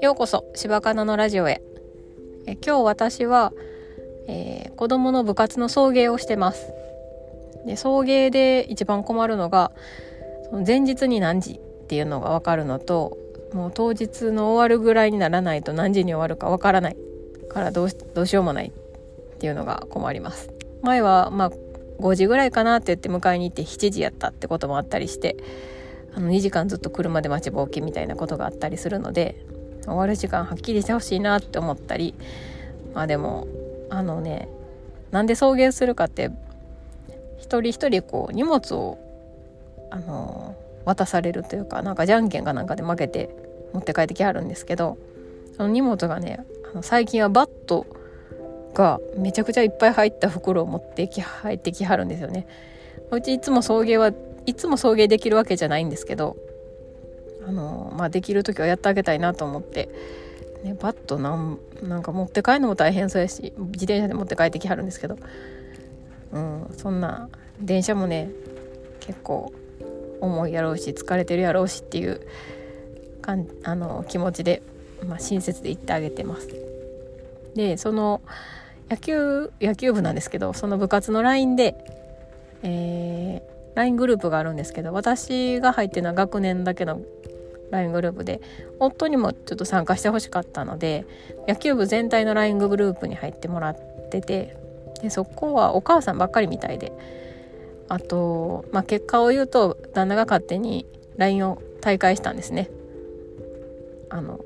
ようこそ柴かなのラジオへ。え今日私は、えー、子供の部活の送迎をしてます。で送迎で一番困るのがその前日に何時っていうのが分かるのともう当日の終わるぐらいにならないと何時に終わるか分からないからどうしようもないっていうのが困ります。前はまあ5時ぐらいかなって言って迎えに行って7時やったってこともあったりしてあの2時間ずっと車で待ちぼうけみたいなことがあったりするので終わる時間はっきりしてほしいなって思ったりまあでもあのねなんで送迎するかって一人一人こう荷物をあの渡されるというかなんかじゃんけんかなんかで負けて持って帰ってきはるんですけどその荷物がねあの最近はバットがめちゃくちゃいっぱい入った袋を持ってき入ってきはるんですよね。うちいつも送迎はいつも送迎できるわけじゃないんですけどあの、まあ、できる時はやってあげたいなと思って、ね、バットなんなんか持って帰るのも大変そうやし自転車で持って帰ってきはるんですけど、うん、そんな電車もね結構重いやろうし疲れてるやろうしっていうかんあの気持ちで、まあ、親切で言ってあげてます。でその野球野球部なんですけどその部活の LINE で、えー、LINE グループがあるんですけど私が入ってるのは学年だけの LINE グループで夫にもちょっと参加してほしかったので野球部全体の LINE グループに入ってもらっててでそこはお母さんばっかりみたいであと、まあ、結果を言うと旦那が勝手に LINE を大会したんですね。あの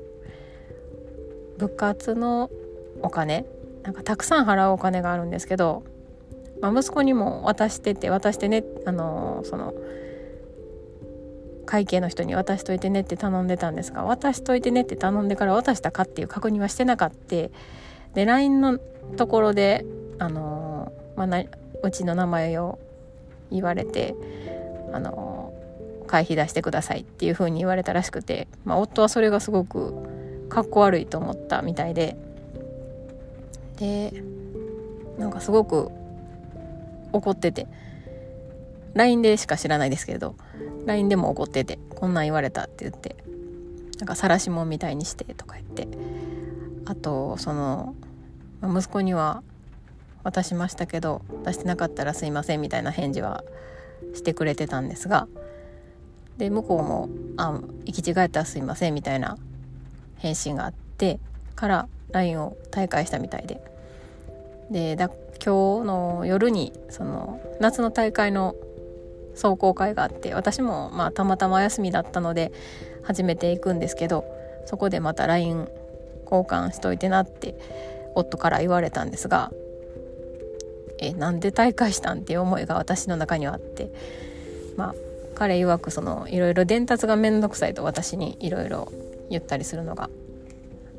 部活のお金なんかたくさん払うお金があるんですけど、まあ、息子にも渡してて渡してねあのその会計の人に渡しといてねって頼んでたんですが渡しといてねって頼んでから渡したかっていう確認はしてなかったで LINE のところであの、まあ、うちの名前を言われてあの会費出してくださいっていう風に言われたらしくて、まあ、夫はそれがすごくかっこ悪いと思ったみたいででなんかすごく怒ってて。LINE でしか知らないですけど LINE でも怒っててこんなん言われたって言って。なんか晒し者みたいにしてとか言って。あとその息子には渡しましたけど出してなかったらすいませんみたいな返事はしてくれてたんですが。で向こうも「あ行き違えたらすいません」みたいな返信があってから LINE を大会したみたいで。でだ今日の夜にその夏の大会の壮行会があって私もまあたまたま休みだったので初めて行くんですけどそこでまた LINE 交換しといてなって夫から言われたんですがえなんで大会したんっていう思いが私の中にはあってまあ彼曰くそのいろいろ伝達が面倒くさいと私にいろいろ言ったりするのが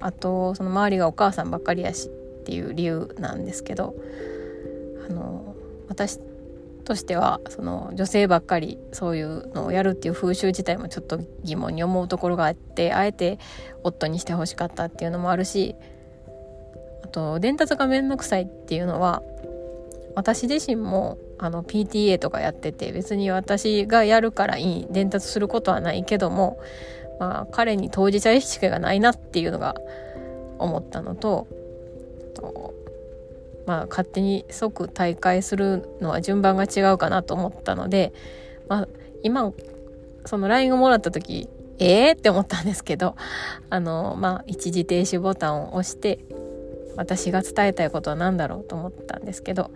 あとその周りがお母さんばっかりやしっていう理由なんですけどあの私としてはその女性ばっかりそういうのをやるっていう風習自体もちょっと疑問に思うところがあってあえて夫にしてほしかったっていうのもあるしあと伝達が面倒くさいっていうのは私自身もあの PTA とかやってて別に私がやるからいい伝達することはないけども、まあ、彼に当事者意識がないなっていうのが思ったのとまあ、勝手に即大会するのは順番が違うかなと思ったので、まあ、今その LINE をもらった時えー？って思ったんですけどあのまあ一時停止ボタンを押して私が伝えたいことは何だろうと思ったんですけど、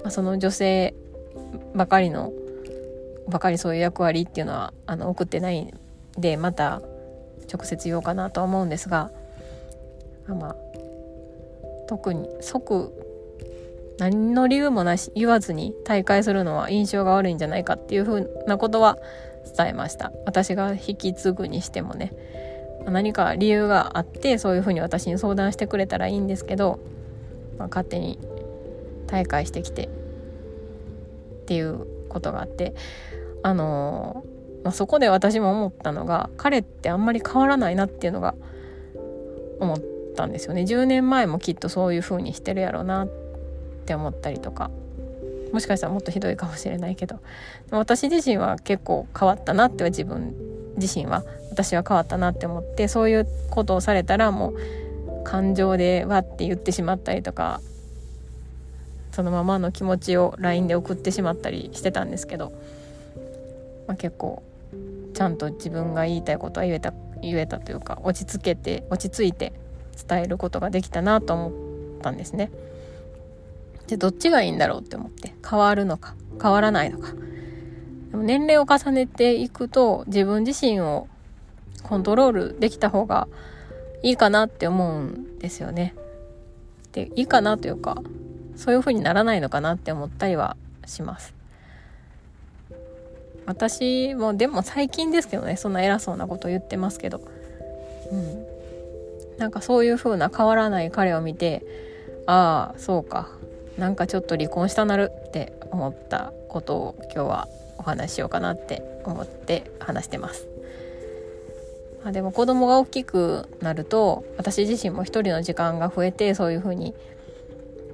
まあ、その女性ばかりのばかりそういう役割っていうのはあの送ってないんでまた直接言おうかなと思うんですが、まあ、特に即何の理由もなし言わずに大会するのは印象が悪いんじゃないかっていうふうなことは伝えました。私が引き継ぐにしてもね。何か理由があってそういうふうに私に相談してくれたらいいんですけど、まあ、勝手に大会してきてっていうことがあってあのー、まあ、そこで私も思ったのが彼ってあんまり変わらないなっていうのが思ったんですよね。10年前もきっとそういう風にしてるやろうなっって思ったりとか。もしかしたらもっとひどいかもしれないけど。私自身は結構変わったなっては自分自身は。私は変わったなって思ってそういうことをされたらもう感情でわって言ってしまったりとかそのままの気持ちを LINE で送ってしまったりしてたんですけど、まあ、結構ちゃんと自分が言いたいことは言えた言えたというか落ち着けて落ち着いて伝えることができたなと思ったんですね。でどっちがいいんだろうって思って。変わるのか変わらないのか。でも年齢を重ねていくと自分自身をコントロールできた方がいいかなって思うんですよね。でいいかなというかそういう風にならないのかなって思ったりはします。私もでも最近ですけどねそんな偉そうなこと言ってますけど、うん、なんかそういう風な変わらない彼を見てああそうか。なんかちょっと離婚したなるって思ったことを今日はお話ししようかなって思って話してます。まあ、でも子供が大きくなると私自身も一人の時間が増えてそういう風に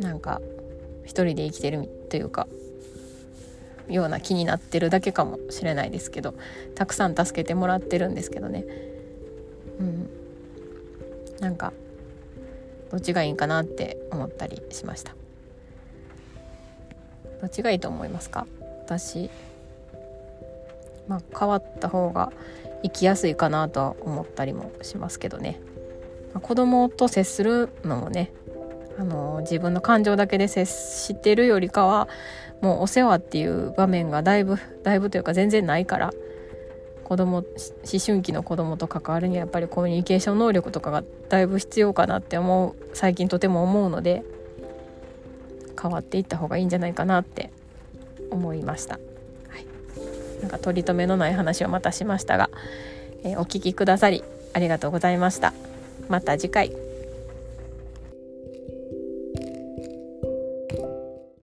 なんか一人で生きてるというかような気になってるだけかもしれないですけどたくさん助けてもらってるんですけどね。うん。なんかどっちがいいんかなって思ったりしました。どっちがいいと思いますか？私。まあ変わった方が生きやすいかなとは思ったりもしますけどね、まあ、子供と接するのもねあの自分の感情だけで接してるよりかはもうお世話っていう場面がだいぶだいぶというか全然ないから子供思春期の子供と関わるにはやっぱりコミュニケーション能力とかがだいぶ必要かなって思う最近とても思うので変わっていった方がいいんじゃないかなって思いました。はい、なんか取り留めのない話をまたしましたが、えー、お聞きくださりありがとうございました。また次回。